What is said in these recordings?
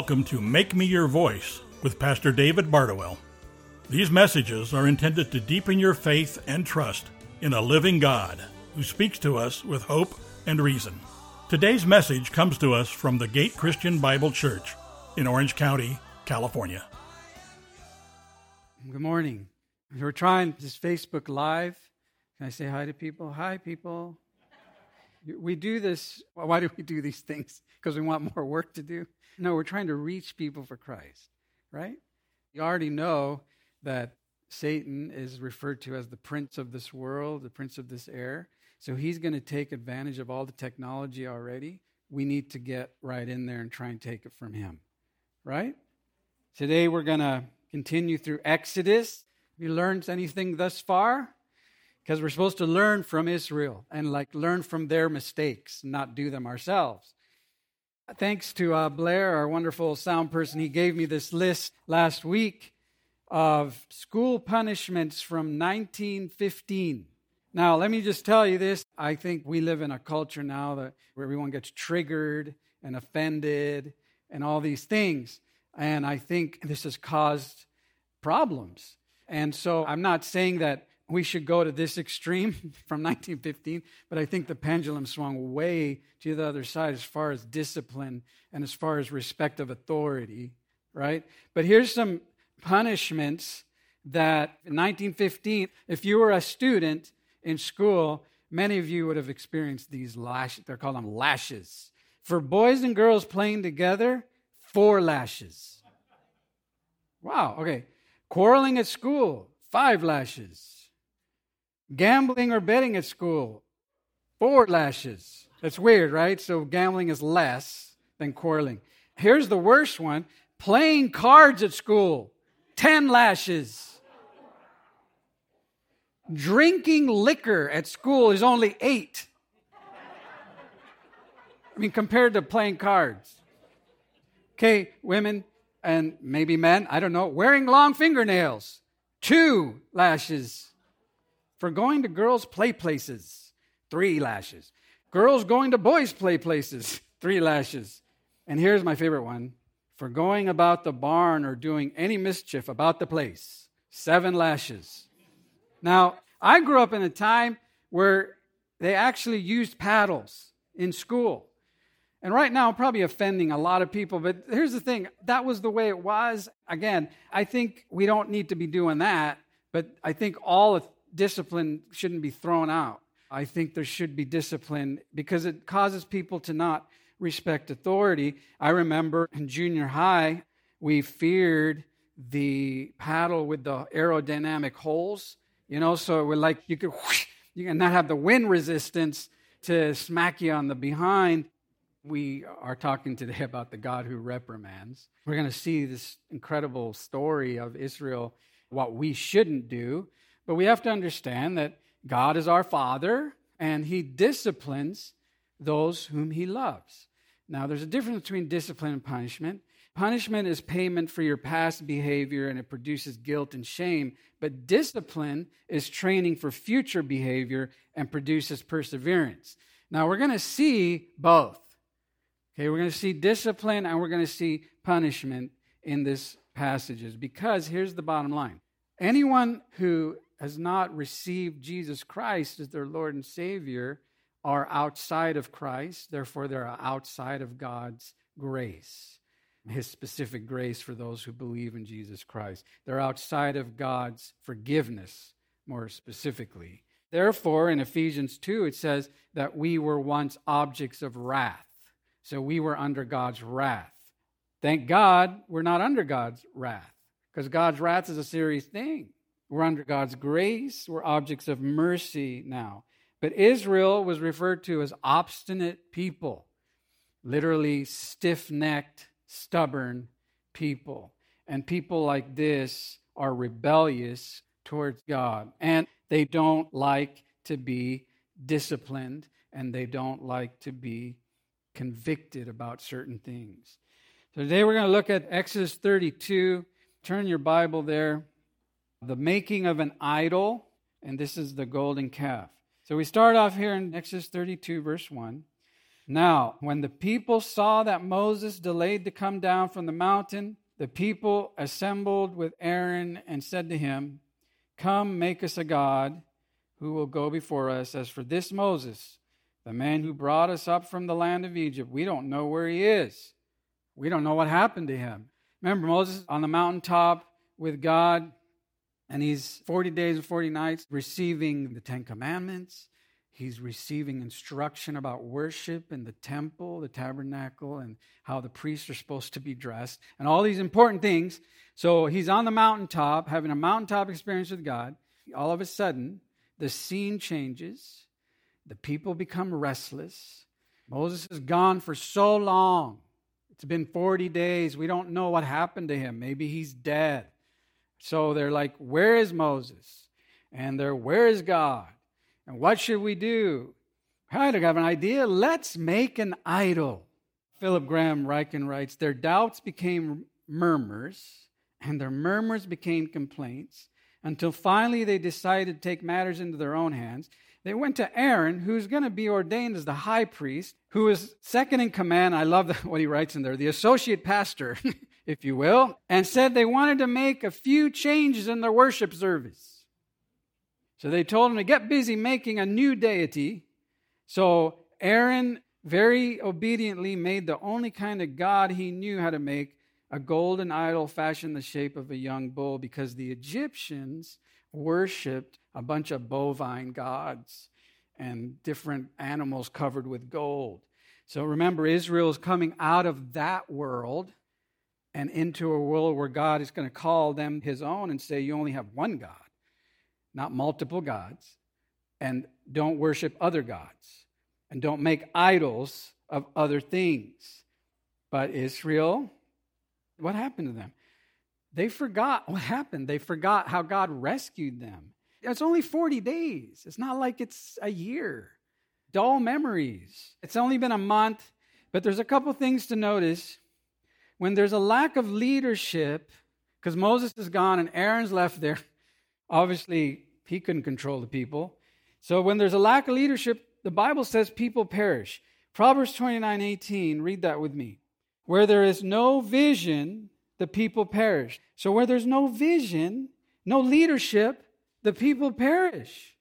Welcome to Make Me Your Voice with Pastor David Bardowell. These messages are intended to deepen your faith and trust in a living God who speaks to us with hope and reason. Today's message comes to us from the Gate Christian Bible Church in Orange County, California. Good morning. We're trying this Facebook Live. Can I say hi to people? Hi, people. We do this. Why do we do these things? Because we want more work to do? No, we're trying to reach people for Christ, right? You already know that Satan is referred to as the prince of this world, the prince of this air. So he's going to take advantage of all the technology already. We need to get right in there and try and take it from him, right? Today we're going to continue through Exodus. Have you learned anything thus far? Because we're supposed to learn from Israel and like learn from their mistakes, not do them ourselves. Thanks to uh, Blair, our wonderful sound person, he gave me this list last week of school punishments from 1915. Now, let me just tell you this. I think we live in a culture now that where everyone gets triggered and offended and all these things. And I think this has caused problems. And so I'm not saying that we should go to this extreme from 1915, but I think the pendulum swung way to the other side as far as discipline and as far as respect of authority, right? But here's some punishments that in 1915, if you were a student in school, many of you would have experienced these lashes. They're called them lashes. For boys and girls playing together, four lashes. Wow, okay. Quarreling at school, five lashes. Gambling or betting at school, four lashes. That's weird, right? So gambling is less than quarreling. Here's the worst one playing cards at school, 10 lashes. Drinking liquor at school is only eight. I mean, compared to playing cards. Okay, women and maybe men, I don't know, wearing long fingernails, two lashes. For going to girls' play places, three lashes. Girls going to boys' play places, three lashes. And here's my favorite one for going about the barn or doing any mischief about the place, seven lashes. Now, I grew up in a time where they actually used paddles in school. And right now, I'm probably offending a lot of people, but here's the thing that was the way it was. Again, I think we don't need to be doing that, but I think all discipline shouldn't be thrown out. I think there should be discipline because it causes people to not respect authority. I remember in junior high, we feared the paddle with the aerodynamic holes, you know, so it would like you could whoosh, you can not have the wind resistance to smack you on the behind. We are talking today about the God who reprimands. We're going to see this incredible story of Israel, what we shouldn't do. But we have to understand that God is our Father and He disciplines those whom He loves. Now, there's a difference between discipline and punishment. Punishment is payment for your past behavior and it produces guilt and shame, but discipline is training for future behavior and produces perseverance. Now, we're going to see both. Okay, we're going to see discipline and we're going to see punishment in this passages because here's the bottom line. Anyone who has not received Jesus Christ as their Lord and Savior are outside of Christ. Therefore, they're outside of God's grace, His specific grace for those who believe in Jesus Christ. They're outside of God's forgiveness, more specifically. Therefore, in Ephesians 2, it says that we were once objects of wrath. So we were under God's wrath. Thank God we're not under God's wrath, because God's wrath is a serious thing. We're under God's grace. We're objects of mercy now. But Israel was referred to as obstinate people, literally stiff necked, stubborn people. And people like this are rebellious towards God. And they don't like to be disciplined and they don't like to be convicted about certain things. So today we're going to look at Exodus 32. Turn your Bible there the making of an idol, and this is the golden calf. So we start off here in Exodus 32, verse 1. Now, when the people saw that Moses delayed to come down from the mountain, the people assembled with Aaron and said to him, Come, make us a God who will go before us. As for this Moses, the man who brought us up from the land of Egypt, we don't know where he is. We don't know what happened to him. Remember Moses on the mountaintop with God, and he's 40 days and 40 nights receiving the Ten Commandments. He's receiving instruction about worship in the temple, the tabernacle, and how the priests are supposed to be dressed, and all these important things. So he's on the mountaintop, having a mountaintop experience with God. All of a sudden, the scene changes. The people become restless. Moses is gone for so long. It's been 40 days. We don't know what happened to him. Maybe he's dead. So they're like, Where is Moses? And they're, Where is God? And what should we do? I have an idea. Let's make an idol. Philip Graham Ryken writes Their doubts became murmurs, and their murmurs became complaints, until finally they decided to take matters into their own hands. They went to Aaron, who's going to be ordained as the high priest, who is second in command. I love what he writes in there, the associate pastor, if you will, and said they wanted to make a few changes in their worship service. So they told him to get busy making a new deity. So Aaron very obediently made the only kind of God he knew how to make a golden idol fashioned the shape of a young bull because the Egyptians worshiped a bunch of bovine gods and different animals covered with gold. So remember, Israel is coming out of that world and into a world where God is going to call them his own and say, You only have one God, not multiple gods, and don't worship other gods, and don't make idols of other things. But Israel, what happened to them? They forgot what happened. They forgot how God rescued them. It's only 40 days. It's not like it's a year. Dull memories. It's only been a month, but there's a couple things to notice. When there's a lack of leadership, because Moses is gone and Aaron's left there, obviously he couldn't control the people. So when there's a lack of leadership, the Bible says people perish. Proverbs 29 18, read that with me. Where there is no vision, the people perish. So where there's no vision, no leadership, the people perish.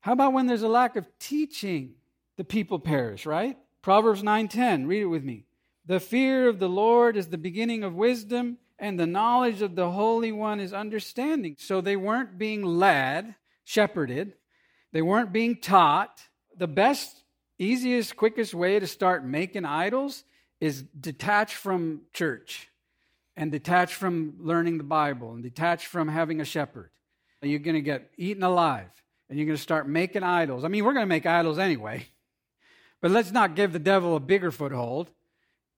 How about when there's a lack of teaching, the people perish, right? Proverbs 9:10, read it with me. The fear of the Lord is the beginning of wisdom, and the knowledge of the Holy One is understanding. So they weren't being led, shepherded. They weren't being taught. The best, easiest, quickest way to start making idols is detach from church and detached from learning the Bible and detached from having a shepherd. You're going to get eaten alive and you're going to start making idols. I mean, we're going to make idols anyway, but let's not give the devil a bigger foothold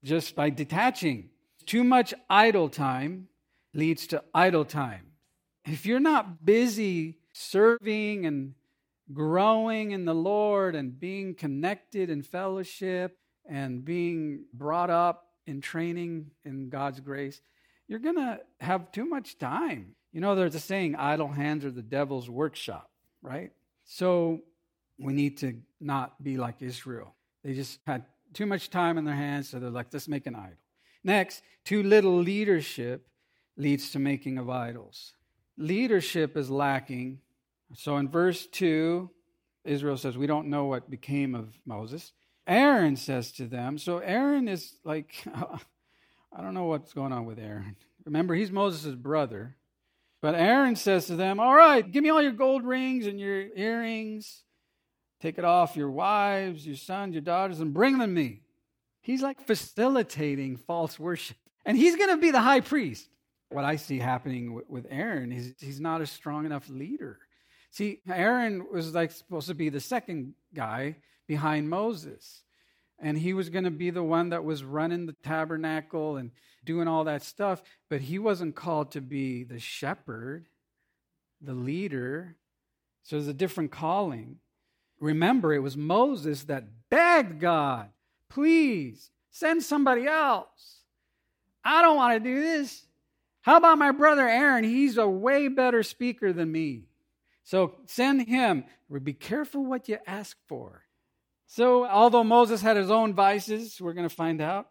just by detaching. Too much idle time leads to idle time. If you're not busy serving and growing in the Lord and being connected in fellowship and being brought up in training in God's grace, you're going to have too much time. You know, there's a saying, idle hands are the devil's workshop, right? So we need to not be like Israel. They just had too much time in their hands, so they're like, let's make an idol. Next, too little leadership leads to making of idols. Leadership is lacking. So in verse 2, Israel says, We don't know what became of Moses. Aaron says to them, so Aaron is like, I don't know what's going on with Aaron. Remember, he's Moses' brother. But Aaron says to them, All right, give me all your gold rings and your earrings. Take it off your wives, your sons, your daughters, and bring them to me. He's like facilitating false worship. And he's going to be the high priest. What I see happening with Aaron is he's not a strong enough leader. See, Aaron was like supposed to be the second guy behind Moses. And he was going to be the one that was running the tabernacle and doing all that stuff. But he wasn't called to be the shepherd, the leader. So there's a different calling. Remember, it was Moses that begged God, please send somebody else. I don't want to do this. How about my brother Aaron? He's a way better speaker than me. So send him. Be careful what you ask for. So, although Moses had his own vices, we're going to find out,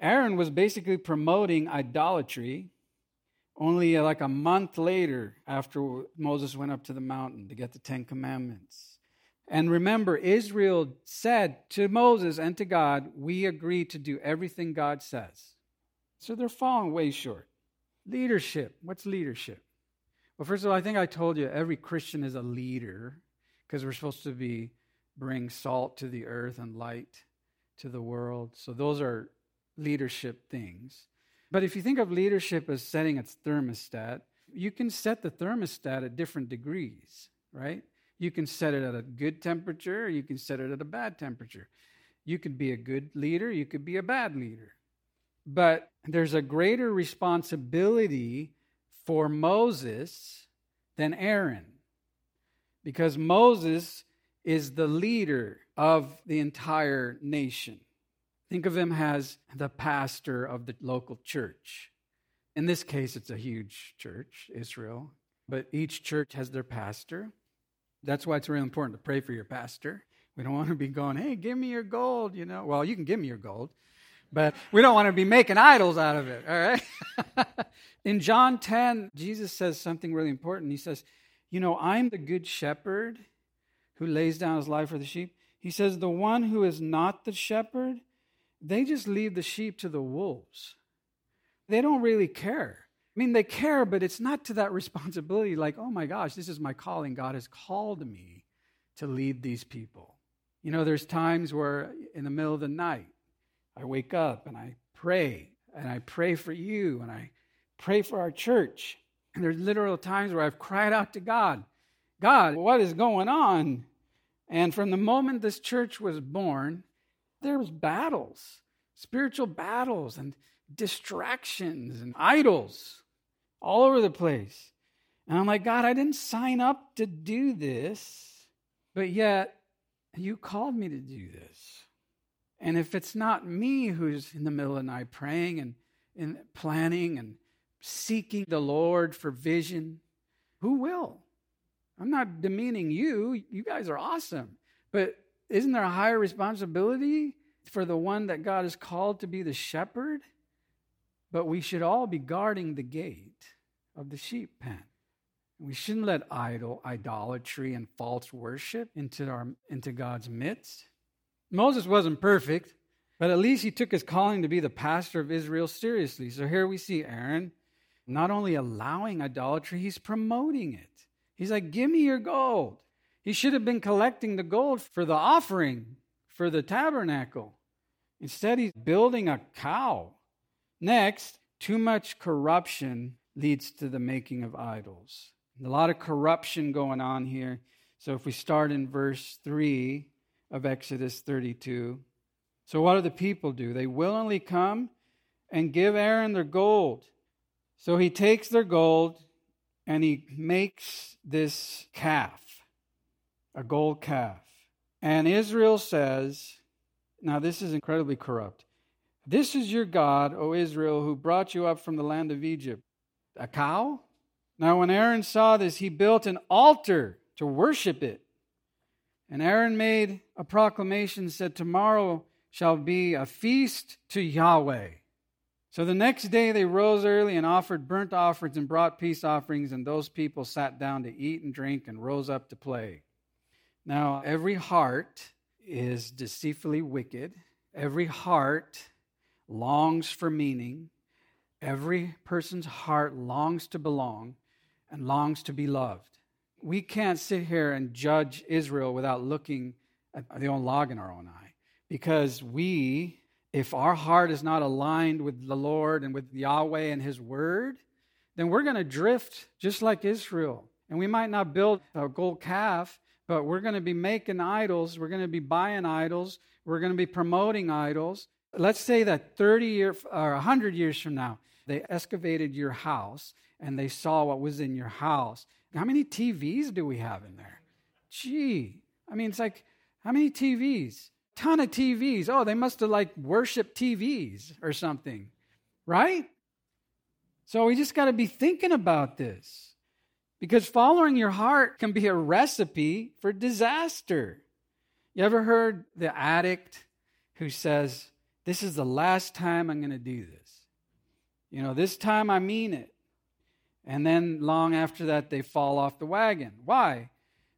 Aaron was basically promoting idolatry only like a month later after Moses went up to the mountain to get the Ten Commandments. And remember, Israel said to Moses and to God, We agree to do everything God says. So they're falling way short. Leadership. What's leadership? Well, first of all, I think I told you every Christian is a leader because we're supposed to be bring salt to the earth and light to the world. So those are leadership things. But if you think of leadership as setting its thermostat, you can set the thermostat at different degrees, right? You can set it at a good temperature, you can set it at a bad temperature. You could be a good leader, you could be a bad leader. But there's a greater responsibility for Moses than Aaron. Because Moses is the leader of the entire nation. Think of him as the pastor of the local church. In this case, it's a huge church, Israel, but each church has their pastor. That's why it's really important to pray for your pastor. We don't want to be going, hey, give me your gold, you know. Well, you can give me your gold, but we don't want to be making idols out of it, all right? In John 10, Jesus says something really important. He says, You know, I'm the good shepherd who lays down his life for the sheep. He says, The one who is not the shepherd, they just leave the sheep to the wolves. They don't really care. I mean, they care, but it's not to that responsibility like, oh my gosh, this is my calling. God has called me to lead these people. You know, there's times where in the middle of the night, I wake up and I pray, and I pray for you, and I pray for our church. And there's literal times where I've cried out to God, God, what is going on? And from the moment this church was born, there was battles, spiritual battles and distractions and idols all over the place. And I'm like, God, I didn't sign up to do this, but yet you called me to do this. And if it's not me who's in the middle of the night praying and, and planning and seeking the Lord for vision, who will? I'm not demeaning you. You guys are awesome. But isn't there a higher responsibility for the one that God has called to be the shepherd? But we should all be guarding the gate of the sheep pen. We shouldn't let idol, idolatry, and false worship into, our, into God's midst. Moses wasn't perfect, but at least he took his calling to be the pastor of Israel seriously. So here we see Aaron not only allowing idolatry, he's promoting it. He's like, Give me your gold. He should have been collecting the gold for the offering, for the tabernacle. Instead, he's building a cow. Next, too much corruption leads to the making of idols. A lot of corruption going on here. So if we start in verse 3 of Exodus 32. So what do the people do? They willingly come and give Aaron their gold. So he takes their gold and he makes this calf, a gold calf. And Israel says, now this is incredibly corrupt. This is your God, O Israel, who brought you up from the land of Egypt. A cow? Now, when Aaron saw this, he built an altar to worship it. And Aaron made a proclamation, said, Tomorrow shall be a feast to Yahweh. So the next day they rose early and offered burnt offerings and brought peace offerings, and those people sat down to eat and drink and rose up to play. Now, every heart is deceitfully wicked, every heart longs for meaning, every person's heart longs to belong and longs to be loved. We can't sit here and judge Israel without looking at the own log in our own eye because we if our heart is not aligned with the Lord and with Yahweh and His Word, then we're going to drift just like Israel. And we might not build a gold calf, but we're going to be making idols. We're going to be buying idols. We're going to be promoting idols. Let's say that 30 years or 100 years from now, they excavated your house and they saw what was in your house. How many TVs do we have in there? Gee, I mean, it's like, how many TVs? ton of TVs. Oh, they must have like worshiped TVs or something, right? So we just got to be thinking about this because following your heart can be a recipe for disaster. You ever heard the addict who says, This is the last time I'm going to do this? You know, this time I mean it. And then long after that, they fall off the wagon. Why?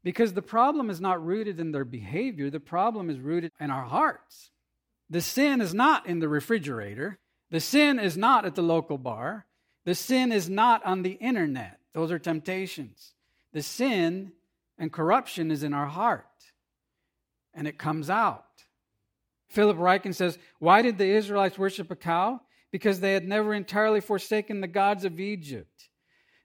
Because the problem is not rooted in their behavior, the problem is rooted in our hearts. The sin is not in the refrigerator, the sin is not at the local bar, the sin is not on the internet. Those are temptations. The sin and corruption is in our heart, and it comes out. Philip Ryken says, Why did the Israelites worship a cow? Because they had never entirely forsaken the gods of Egypt.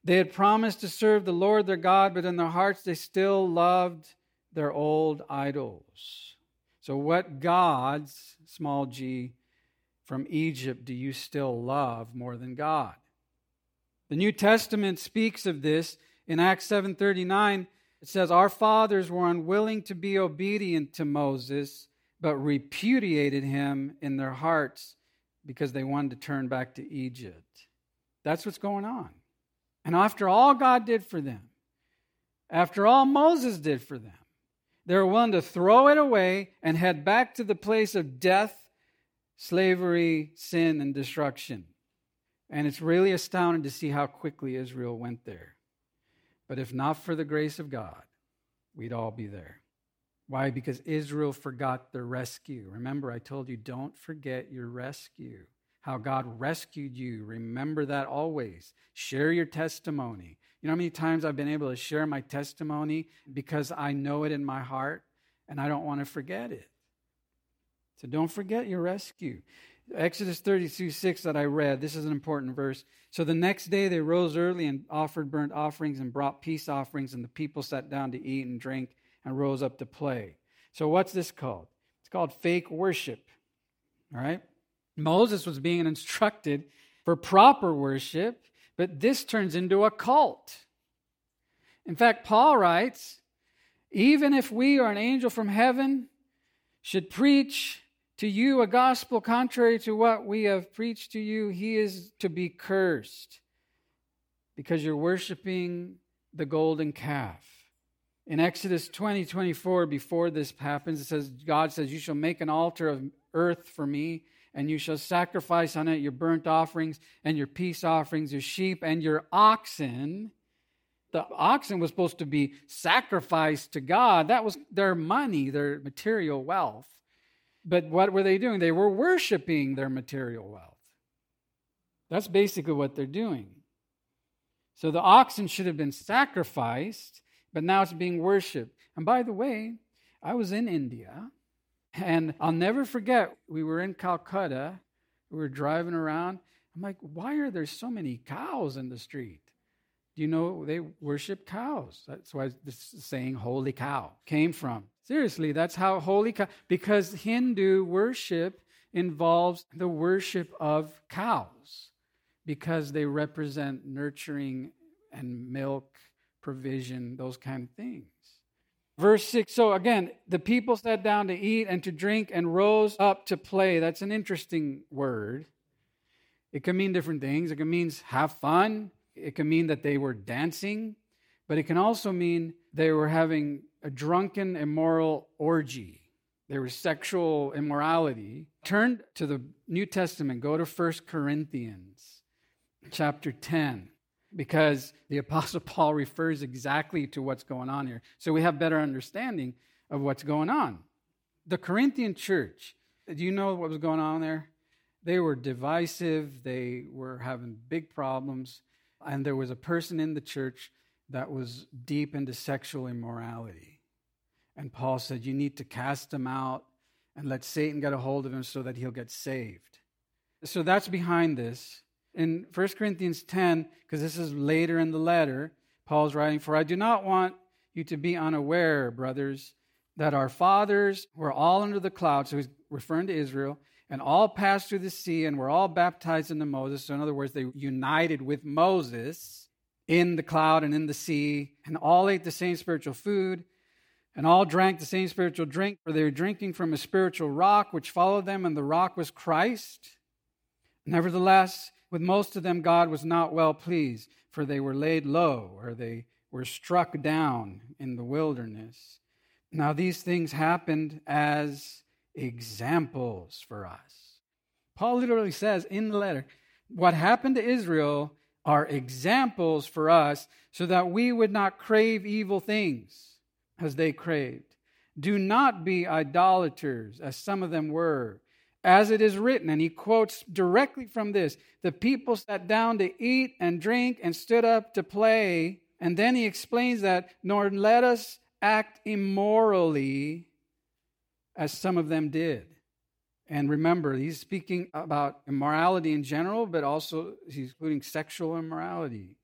They had promised to serve the Lord their God, but in their hearts they still loved their old idols. So, what gods, small g, from Egypt do you still love more than God? The New Testament speaks of this in Acts 7:39. It says, "Our fathers were unwilling to be obedient to Moses, but repudiated him in their hearts because they wanted to turn back to Egypt." That's what's going on. And after all God did for them, after all Moses did for them, they're willing to throw it away and head back to the place of death, slavery, sin, and destruction. And it's really astounding to see how quickly Israel went there. But if not for the grace of God, we'd all be there. Why? Because Israel forgot their rescue. Remember, I told you, don't forget your rescue how God rescued you. Remember that always. Share your testimony. You know how many times I've been able to share my testimony because I know it in my heart and I don't want to forget it. So don't forget your rescue. Exodus 32 6 that I read, this is an important verse. So the next day they rose early and offered burnt offerings and brought peace offerings, and the people sat down to eat and drink and rose up to play. So what's this called? It's called fake worship. All right? Moses was being instructed for proper worship, but this turns into a cult. In fact, Paul writes even if we or an angel from heaven should preach to you a gospel contrary to what we have preached to you, he is to be cursed because you're worshiping the golden calf. In Exodus 20 24, before this happens, it says, God says, You shall make an altar of earth for me and you shall sacrifice on it your burnt offerings and your peace offerings, your sheep and your oxen. The oxen was supposed to be sacrificed to God. That was their money, their material wealth. But what were they doing? They were worshiping their material wealth. That's basically what they're doing. So the oxen should have been sacrificed, but now it's being worshiped. And by the way, I was in India and I'll never forget, we were in Calcutta, we were driving around. I'm like, why are there so many cows in the street? Do you know they worship cows? That's why this saying holy cow came from. Seriously, that's how holy cow, because Hindu worship involves the worship of cows because they represent nurturing and milk provision, those kind of things. Verse 6 So again, the people sat down to eat and to drink and rose up to play. That's an interesting word. It can mean different things. It can mean have fun, it can mean that they were dancing, but it can also mean they were having a drunken, immoral orgy. There was sexual immorality. Turn to the New Testament, go to 1 Corinthians chapter 10 because the Apostle Paul refers exactly to what's going on here. So we have better understanding of what's going on. The Corinthian church, do you know what was going on there? They were divisive, they were having big problems, and there was a person in the church that was deep into sexual immorality. And Paul said, You need to cast him out and let Satan get a hold of him so that he'll get saved. So that's behind this in 1 Corinthians 10, because this is later in the letter, Paul's writing, For I do not want you to be unaware, brothers, that our fathers were all under the cloud. So he's referring to Israel, and all passed through the sea and were all baptized into Moses. So, in other words, they united with Moses in the cloud and in the sea, and all ate the same spiritual food, and all drank the same spiritual drink, for they were drinking from a spiritual rock which followed them, and the rock was Christ. Nevertheless, with most of them, God was not well pleased, for they were laid low, or they were struck down in the wilderness. Now, these things happened as examples for us. Paul literally says in the letter, what happened to Israel are examples for us so that we would not crave evil things as they craved. Do not be idolaters, as some of them were. As it is written, and he quotes directly from this the people sat down to eat and drink and stood up to play. And then he explains that, nor let us act immorally as some of them did. And remember, he's speaking about immorality in general, but also he's including sexual immorality.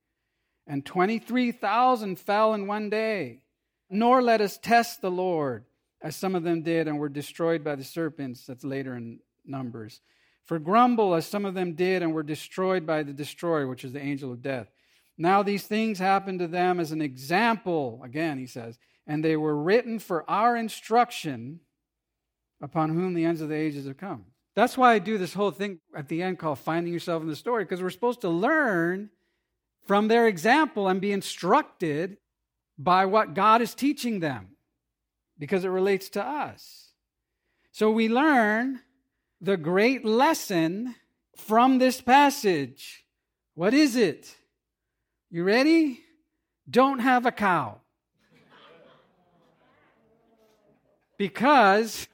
And 23,000 fell in one day. Nor let us test the Lord, as some of them did and were destroyed by the serpents. That's later in Numbers. For grumble, as some of them did and were destroyed by the destroyer, which is the angel of death. Now these things happened to them as an example, again, he says, and they were written for our instruction upon whom the ends of the ages have come. That's why I do this whole thing at the end called Finding Yourself in the Story, because we're supposed to learn from their example and be instructed by what God is teaching them, because it relates to us. So we learn the great lesson from this passage. What is it? You ready? Don't have a cow. Because,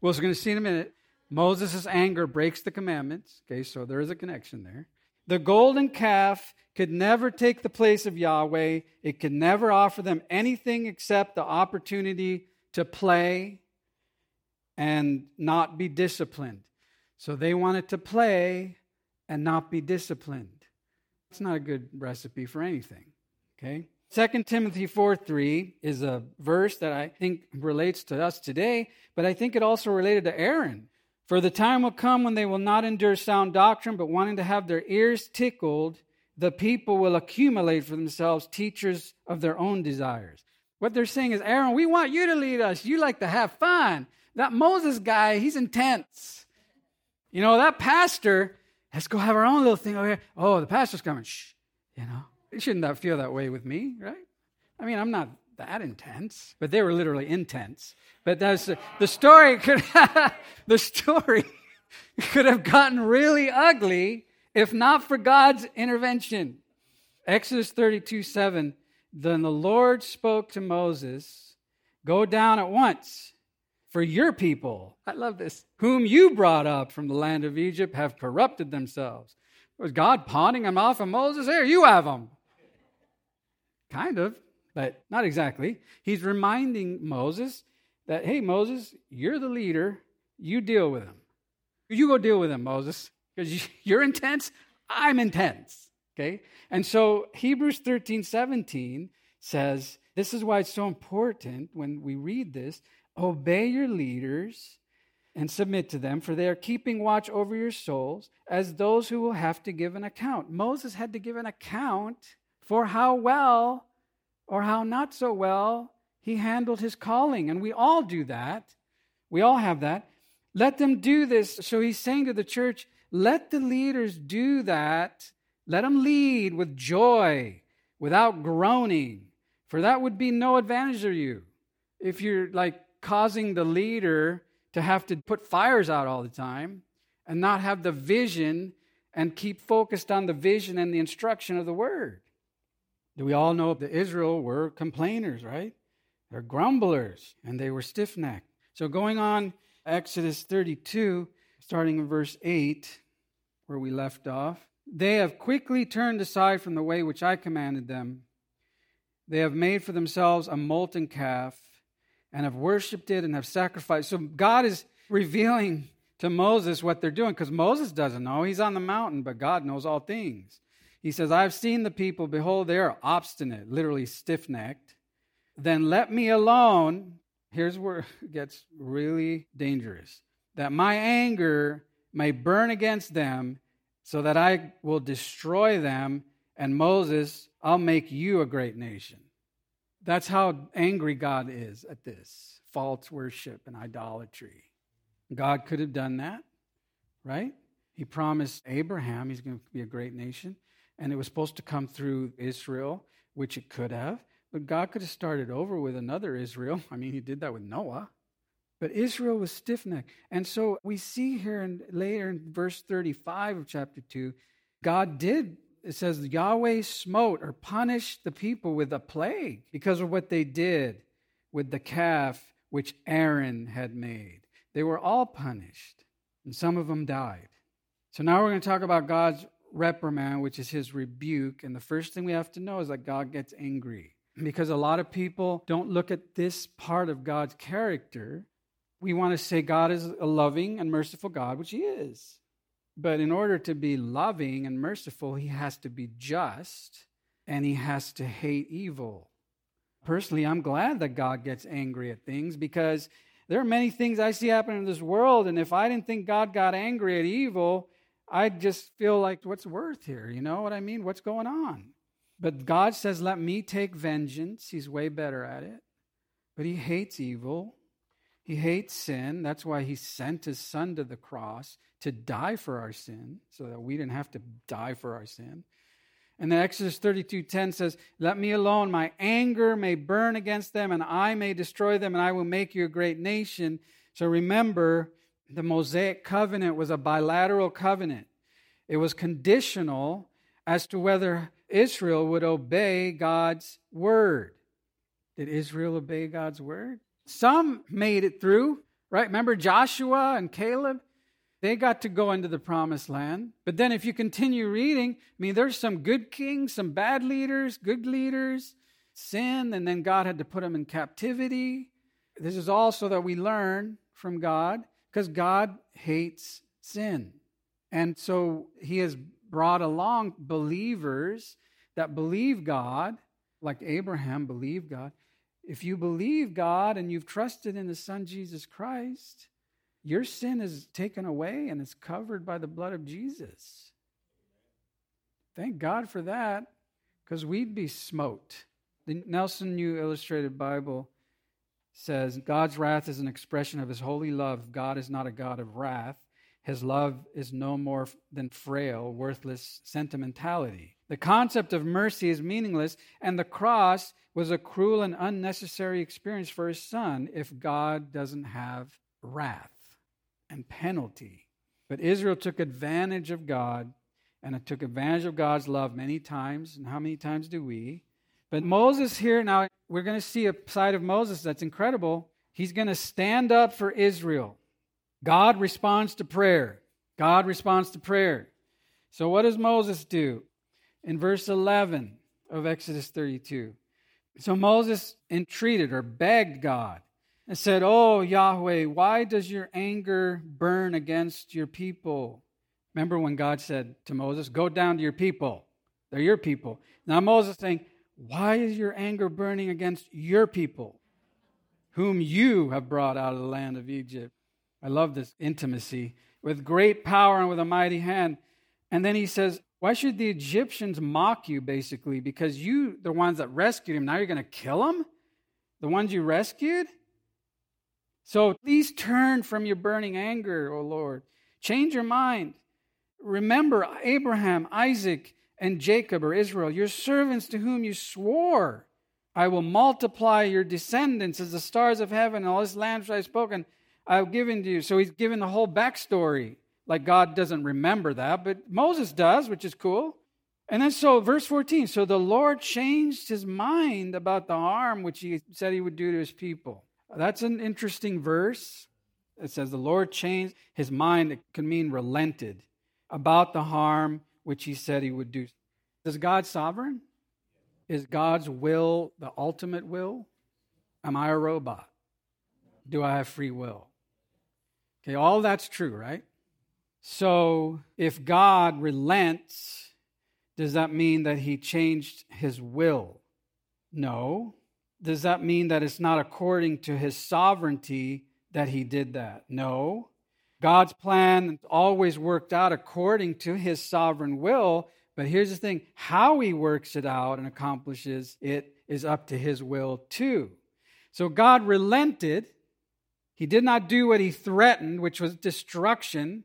well, we're going to see in a minute, Moses' anger breaks the commandments. Okay, so there is a connection there. The golden calf could never take the place of Yahweh. It could never offer them anything except the opportunity to play and not be disciplined. So they wanted to play and not be disciplined. It's not a good recipe for anything. Okay? 2 Timothy 4 3 is a verse that I think relates to us today, but I think it also related to Aaron. For the time will come when they will not endure sound doctrine, but wanting to have their ears tickled, the people will accumulate for themselves teachers of their own desires. What they're saying is, Aaron, we want you to lead us. You like to have fun. That Moses guy, he's intense. You know, that pastor, let's go have our own little thing over here. Oh, the pastor's coming. Shh. You know, it shouldn't feel that way with me, right? I mean, I'm not that intense, but they were literally intense. But that's uh, the story could the story could have gotten really ugly if not for God's intervention. Exodus 32 7. Then the Lord spoke to Moses, Go down at once for your people, I love this, whom you brought up from the land of Egypt have corrupted themselves. Was God pawning them off of Moses? Here, you have them. Kind of, but not exactly. He's reminding Moses that, hey, Moses, you're the leader. You deal with them. You go deal with them, Moses, because you're intense. I'm intense. Okay? And so Hebrews 13, 17 says, this is why it's so important when we read this Obey your leaders and submit to them, for they are keeping watch over your souls as those who will have to give an account. Moses had to give an account for how well or how not so well he handled his calling. And we all do that. We all have that. Let them do this. So he's saying to the church, let the leaders do that. Let them lead with joy, without groaning, for that would be no advantage to you. If you're like causing the leader to have to put fires out all the time and not have the vision and keep focused on the vision and the instruction of the word. Do we all know that Israel were complainers, right? They're grumblers and they were stiff necked. So going on, Exodus 32, starting in verse 8, where we left off, they have quickly turned aside from the way which I commanded them. They have made for themselves a molten calf and have worshiped it and have sacrificed. So God is revealing to Moses what they're doing because Moses doesn't know. He's on the mountain, but God knows all things. He says, I've seen the people. Behold, they are obstinate, literally stiff necked. Then let me alone. Here's where it gets really dangerous that my anger may burn against them so that I will destroy them. And Moses, I'll make you a great nation. That's how angry God is at this false worship and idolatry. God could have done that, right? He promised Abraham he's going to be a great nation, and it was supposed to come through Israel, which it could have, But God could have started over with another Israel. I mean, he did that with Noah. But Israel was stiff necked. And so we see here in, later in verse 35 of chapter 2, God did, it says, Yahweh smote or punished the people with a plague because of what they did with the calf which Aaron had made. They were all punished, and some of them died. So now we're going to talk about God's reprimand, which is his rebuke. And the first thing we have to know is that God gets angry because a lot of people don't look at this part of God's character. We want to say God is a loving and merciful God, which He is. But in order to be loving and merciful, He has to be just and He has to hate evil. Personally, I'm glad that God gets angry at things because there are many things I see happen in this world, and if I didn't think God got angry at evil, I'd just feel like, what's worth here? You know what I mean? What's going on? But God says, Let me take vengeance. He's way better at it. But He hates evil, He hates sin. That's why He sent His Son to the cross to die for our sin, so that we didn't have to die for our sin. And then Exodus 32:10 says, "Let me alone, my anger may burn against them and I may destroy them and I will make you a great nation." So remember, the Mosaic covenant was a bilateral covenant. It was conditional as to whether Israel would obey God's word. Did Israel obey God's word? Some made it through, right? Remember Joshua and Caleb? They got to go into the promised land. But then if you continue reading, I mean, there's some good kings, some bad leaders, good leaders, sin, and then God had to put them in captivity. This is also that we learn from God because God hates sin. And so he has brought along believers that believe God, like Abraham believed God. If you believe God and you've trusted in the Son Jesus Christ, your sin is taken away and is covered by the blood of Jesus. Thank God for that, because we'd be smote. The Nelson New Illustrated Bible says God's wrath is an expression of his holy love. God is not a God of wrath. His love is no more than frail, worthless sentimentality. The concept of mercy is meaningless, and the cross was a cruel and unnecessary experience for his son if God doesn't have wrath and penalty. But Israel took advantage of God, and it took advantage of God's love many times. And how many times do we? But Moses here, now we're going to see a side of Moses that's incredible. He's going to stand up for Israel. God responds to prayer. God responds to prayer. So, what does Moses do? In verse 11 of Exodus 32. So, Moses entreated or begged God and said, Oh, Yahweh, why does your anger burn against your people? Remember when God said to Moses, Go down to your people. They're your people. Now, Moses saying, why is your anger burning against your people, whom you have brought out of the land of Egypt? I love this intimacy. With great power and with a mighty hand. And then he says, Why should the Egyptians mock you, basically? Because you, the ones that rescued him, now you're going to kill them? The ones you rescued? So please turn from your burning anger, O Lord. Change your mind. Remember Abraham, Isaac, and Jacob or Israel, your servants to whom you swore, I will multiply your descendants as the stars of heaven, and all this land which I have spoken, I have given to you. So he's given the whole backstory. Like God doesn't remember that, but Moses does, which is cool. And then so, verse 14 so the Lord changed his mind about the harm which he said he would do to his people. That's an interesting verse. It says the Lord changed his mind. It can mean relented about the harm which he said he would do. Is God sovereign? Is God's will the ultimate will? Am I a robot? Do I have free will? Okay, all that's true, right? So if God relents, does that mean that he changed his will? No. Does that mean that it's not according to his sovereignty that he did that? No. God's plan always worked out according to his sovereign will. But here's the thing how he works it out and accomplishes it is up to his will too. So God relented. He did not do what he threatened, which was destruction,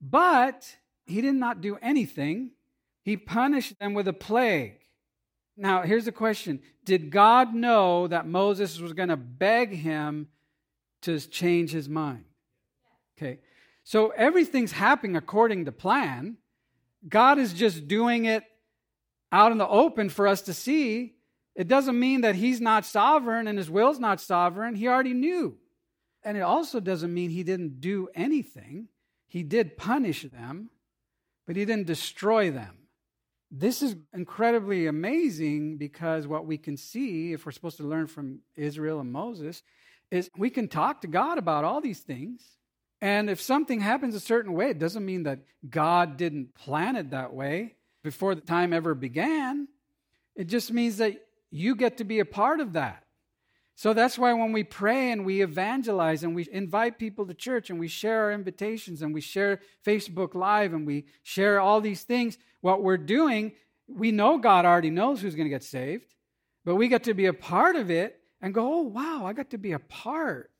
but he did not do anything. He punished them with a plague. Now, here's the question Did God know that Moses was going to beg him to change his mind? Okay. So everything's happening according to plan. God is just doing it out in the open for us to see. It doesn't mean that he's not sovereign and his will's not sovereign. He already knew. And it also doesn't mean he didn't do anything. He did punish them, but he didn't destroy them. This is incredibly amazing because what we can see, if we're supposed to learn from Israel and Moses, is we can talk to God about all these things. And if something happens a certain way, it doesn't mean that God didn't plan it that way before the time ever began. It just means that you get to be a part of that. So that's why when we pray and we evangelize and we invite people to church and we share our invitations and we share Facebook Live and we share all these things, what we're doing, we know God already knows who's going to get saved, but we get to be a part of it and go, oh, wow, I got to be a part.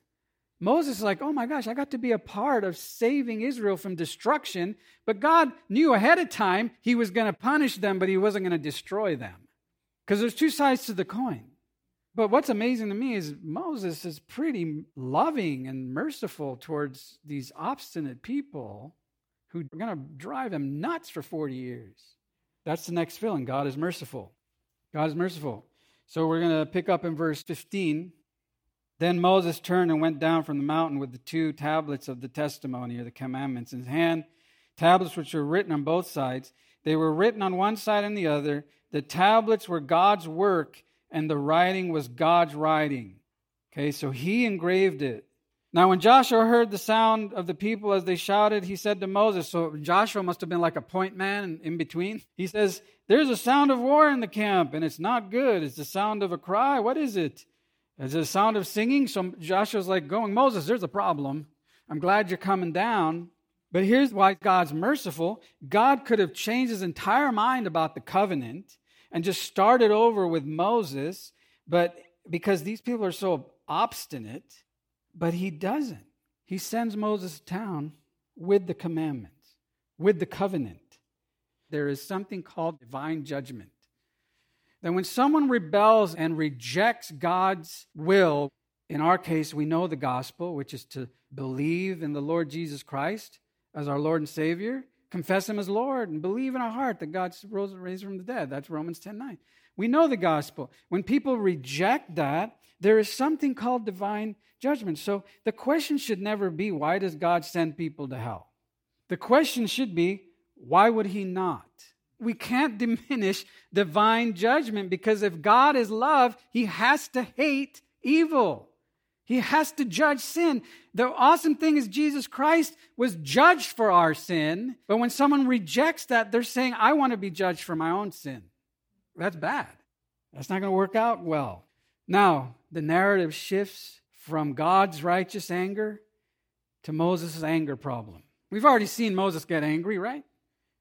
Moses is like, oh my gosh, I got to be a part of saving Israel from destruction, but God knew ahead of time he was going to punish them, but he wasn't going to destroy them. Because there's two sides to the coin. But what's amazing to me is Moses is pretty loving and merciful towards these obstinate people who are going to drive him nuts for 40 years. That's the next feeling. God is merciful. God is merciful. So we're going to pick up in verse 15. Then Moses turned and went down from the mountain with the two tablets of the testimony or the commandments in his hand, tablets which were written on both sides. They were written on one side and the other. The tablets were God's work and the writing was God's writing. Okay, so he engraved it. Now, when Joshua heard the sound of the people as they shouted, he said to Moses, so Joshua must have been like a point man in between. He says, There's a sound of war in the camp, and it's not good. It's the sound of a cry. What is it? Is it a sound of singing? So Joshua's like going, Moses, there's a problem. I'm glad you're coming down. But here's why God's merciful. God could have changed his entire mind about the covenant and just started over with Moses, but because these people are so obstinate, but he doesn't. He sends Moses to town with the commandments, with the covenant. There is something called divine judgment. That when someone rebels and rejects God's will, in our case, we know the gospel, which is to believe in the Lord Jesus Christ as our Lord and Savior, confess him as Lord and believe in our heart that God rose raised from the dead. That's Romans 10 9. We know the gospel. When people reject that, there is something called divine judgment. So the question should never be, why does God send people to hell? The question should be, why would he not? We can't diminish divine judgment because if God is love, he has to hate evil. He has to judge sin. The awesome thing is, Jesus Christ was judged for our sin. But when someone rejects that, they're saying, I want to be judged for my own sin. That's bad. That's not going to work out well. Now, the narrative shifts from God's righteous anger to Moses' anger problem. We've already seen Moses get angry, right?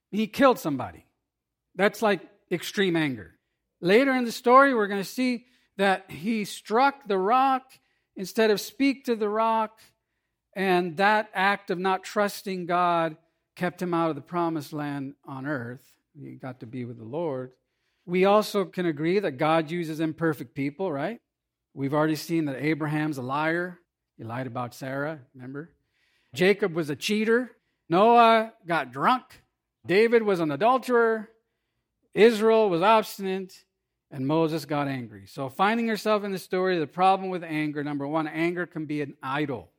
He killed somebody. That's like extreme anger. Later in the story, we're going to see that he struck the rock Instead of speak to the rock, and that act of not trusting God kept him out of the promised land on earth. He got to be with the Lord. We also can agree that God uses imperfect people, right? We've already seen that Abraham's a liar. He lied about Sarah, remember? Jacob was a cheater. Noah got drunk. David was an adulterer. Israel was obstinate and Moses got angry. So, finding yourself in the story, the problem with anger number one, anger can be an idol.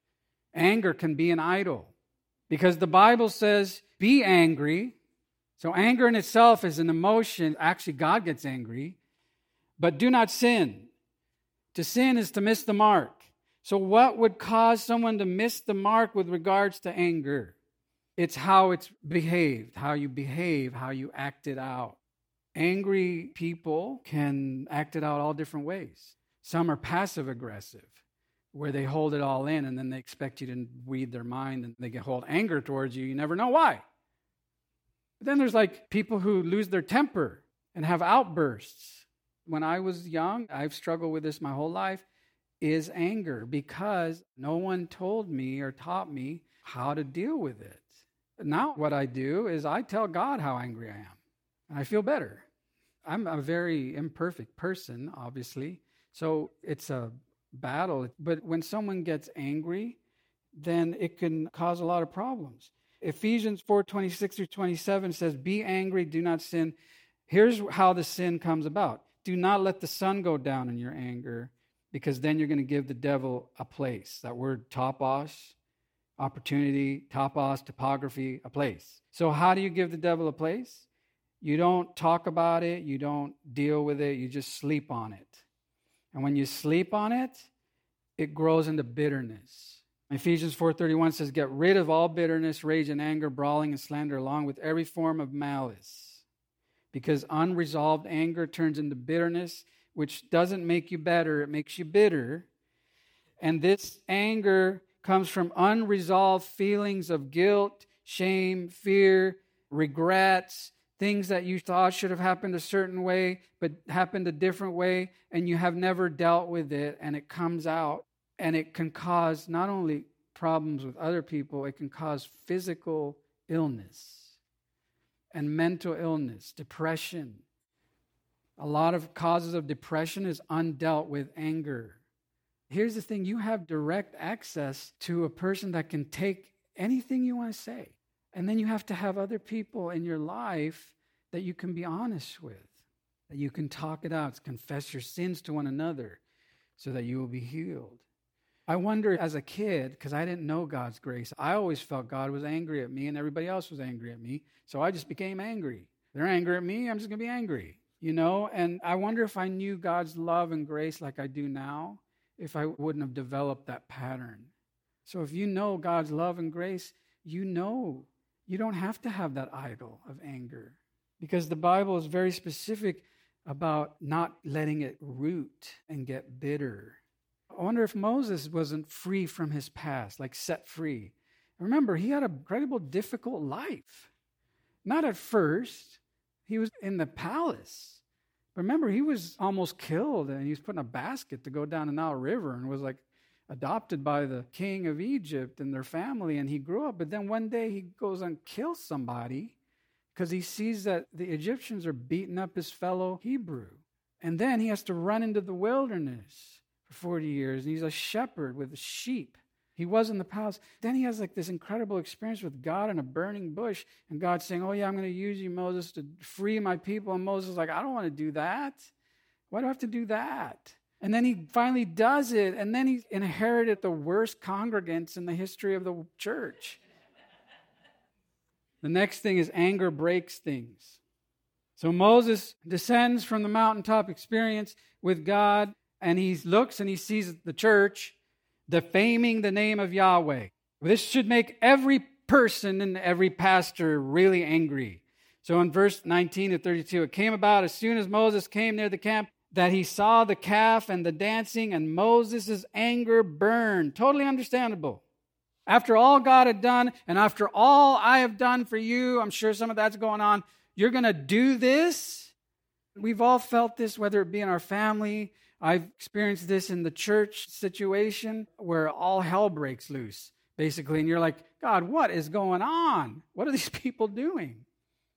Anger can be an idol because the Bible says, be angry. So, anger in itself is an emotion. Actually, God gets angry, but do not sin. To sin is to miss the mark. So, what would cause someone to miss the mark with regards to anger? It's how it's behaved, how you behave, how you act it out. Angry people can act it out all different ways. Some are passive aggressive, where they hold it all in and then they expect you to weed their mind and they can hold anger towards you. You never know why. But then there's like people who lose their temper and have outbursts. When I was young, I've struggled with this my whole life, is anger because no one told me or taught me how to deal with it. Now, what I do is I tell God how angry I am. I feel better. I'm a very imperfect person, obviously. So it's a battle. But when someone gets angry, then it can cause a lot of problems. Ephesians 4 26 through 27 says, Be angry, do not sin. Here's how the sin comes about do not let the sun go down in your anger, because then you're going to give the devil a place. That word topos, opportunity, topos, topography, a place. So, how do you give the devil a place? You don't talk about it, you don't deal with it, you just sleep on it. And when you sleep on it, it grows into bitterness. Ephesians 4:31 says get rid of all bitterness, rage and anger, brawling and slander along with every form of malice. Because unresolved anger turns into bitterness, which doesn't make you better, it makes you bitter. And this anger comes from unresolved feelings of guilt, shame, fear, regrets, things that you thought should have happened a certain way, but happened a different way, and you have never dealt with it, and it comes out. And it can cause not only problems with other people, it can cause physical illness and mental illness, depression. A lot of causes of depression is undealt with anger. Here's the thing you have direct access to a person that can take anything you want to say. And then you have to have other people in your life that you can be honest with, that you can talk it out, confess your sins to one another so that you will be healed. I wonder as a kid, because I didn't know God's grace, I always felt God was angry at me and everybody else was angry at me. So I just became angry. They're angry at me, I'm just going to be angry, you know? And I wonder if I knew God's love and grace like I do now, if I wouldn't have developed that pattern. So if you know God's love and grace, you know you don't have to have that idol of anger because the Bible is very specific about not letting it root and get bitter. I wonder if Moses wasn't free from his past, like set free. Remember, he had a incredible, difficult life. Not at first, he was in the palace. Remember, he was almost killed and he was put in a basket to go down the Nile River and was like adopted by the king of Egypt and their family, and he grew up. But then one day he goes and kills somebody because he sees that the Egyptians are beating up his fellow Hebrew. And then he has to run into the wilderness for 40 years, and he's a shepherd with sheep. He was in the palace. Then he has like this incredible experience with God in a burning bush, and God saying, Oh, yeah, I'm going to use you, Moses, to free my people. And Moses is like, I don't want to do that. Why do I have to do that? And then he finally does it, and then he inherited the worst congregants in the history of the church. the next thing is anger breaks things. So Moses descends from the mountaintop experience with God, and he looks and he sees the church defaming the name of Yahweh. This should make every person and every pastor really angry. So in verse 19 to 32, it came about as soon as Moses came near the camp that he saw the calf and the dancing, and Moses' anger burned. Totally understandable. After all God had done, and after all I have done for you, I'm sure some of that's going on. You're going to do this? We've all felt this, whether it be in our family. I've experienced this in the church situation where all hell breaks loose, basically. And you're like, God, what is going on? What are these people doing?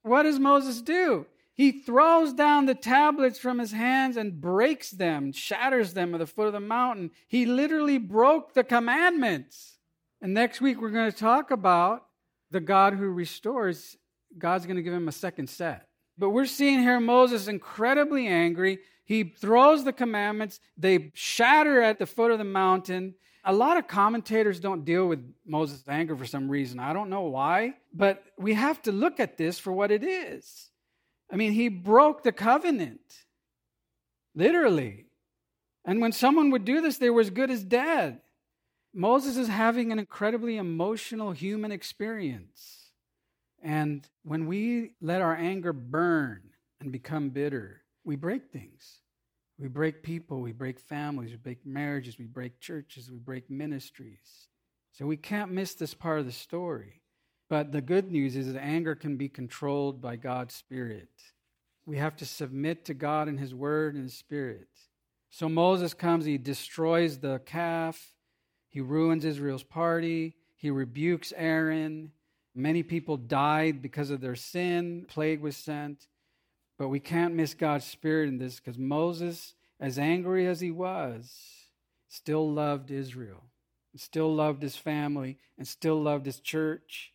What does Moses do? He throws down the tablets from his hands and breaks them, shatters them at the foot of the mountain. He literally broke the commandments. And next week, we're going to talk about the God who restores. God's going to give him a second set. But we're seeing here Moses incredibly angry. He throws the commandments, they shatter at the foot of the mountain. A lot of commentators don't deal with Moses' anger for some reason. I don't know why, but we have to look at this for what it is. I mean, he broke the covenant, literally. And when someone would do this, they were as good as dead. Moses is having an incredibly emotional human experience. And when we let our anger burn and become bitter, we break things. We break people, we break families, we break marriages, we break churches, we break ministries. So we can't miss this part of the story. But the good news is that anger can be controlled by God's Spirit. We have to submit to God and His Word and His Spirit. So Moses comes, he destroys the calf, he ruins Israel's party, he rebukes Aaron. Many people died because of their sin, plague was sent. But we can't miss God's Spirit in this because Moses, as angry as he was, still loved Israel, still loved his family, and still loved his church,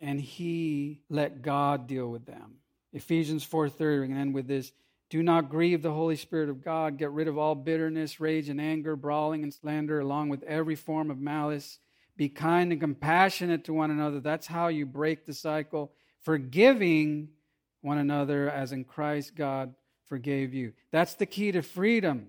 and he let God deal with them. Ephesians 4:30, we can end with this. Do not grieve the Holy Spirit of God. Get rid of all bitterness, rage, and anger, brawling and slander, along with every form of malice. Be kind and compassionate to one another. That's how you break the cycle. Forgiving one another as in Christ God forgave you. That's the key to freedom.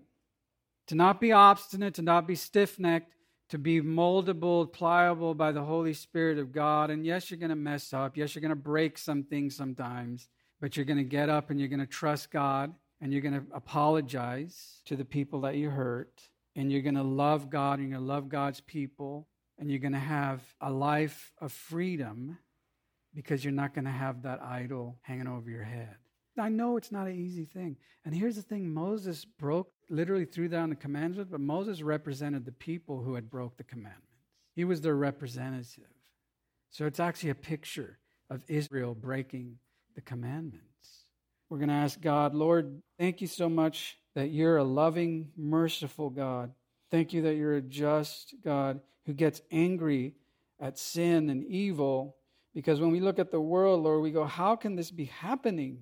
To not be obstinate, to not be stiff necked, to be moldable, pliable by the Holy Spirit of God. And yes, you're going to mess up. Yes, you're going to break some things sometimes but you're going to get up and you're going to trust God and you're going to apologize to the people that you hurt and you're going to love God and you're going to love God's people and you're going to have a life of freedom because you're not going to have that idol hanging over your head. I know it's not an easy thing. And here's the thing Moses broke, literally threw down the commandments, but Moses represented the people who had broke the commandments. He was their representative. So it's actually a picture of Israel breaking the commandments. We're going to ask God, Lord, thank you so much that you're a loving, merciful God. Thank you that you're a just God who gets angry at sin and evil. Because when we look at the world, Lord, we go, how can this be happening?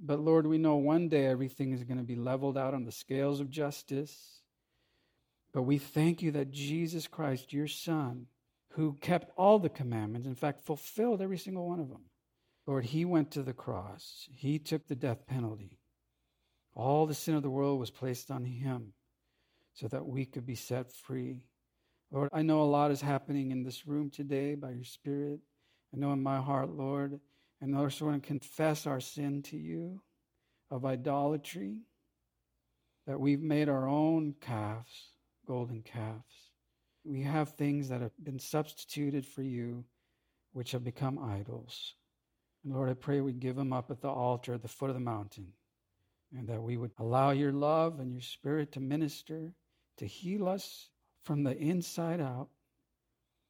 But Lord, we know one day everything is going to be leveled out on the scales of justice. But we thank you that Jesus Christ, your Son, who kept all the commandments, in fact, fulfilled every single one of them, Lord, He went to the cross, He took the death penalty. All the sin of the world was placed on Him so that we could be set free. Lord, I know a lot is happening in this room today by your Spirit. I know in my heart, Lord, and also want to confess our sin to you of idolatry, that we've made our own calves, golden calves. We have things that have been substituted for you, which have become idols. And Lord, I pray we give them up at the altar at the foot of the mountain, and that we would allow your love and your spirit to minister, to heal us from the inside out,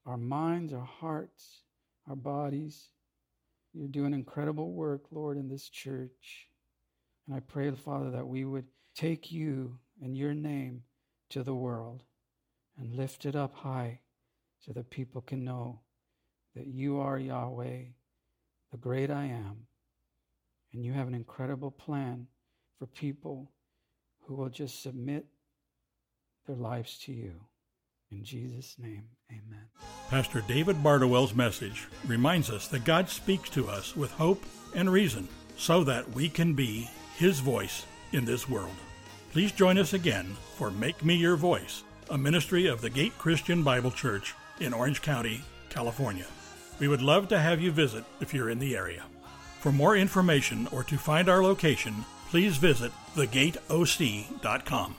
our minds, our hearts, our bodies. You're doing incredible work, Lord, in this church. And I pray, Father, that we would take you and your name to the world and lift it up high so that people can know that you are Yahweh the great I am. And you have an incredible plan for people who will just submit their lives to you. In Jesus' name, amen. Pastor David Bardowell's message reminds us that God speaks to us with hope and reason so that we can be His voice in this world. Please join us again for Make Me Your Voice, a ministry of the Gate Christian Bible Church in Orange County, California. We would love to have you visit if you're in the area. For more information or to find our location, please visit thegateoc.com.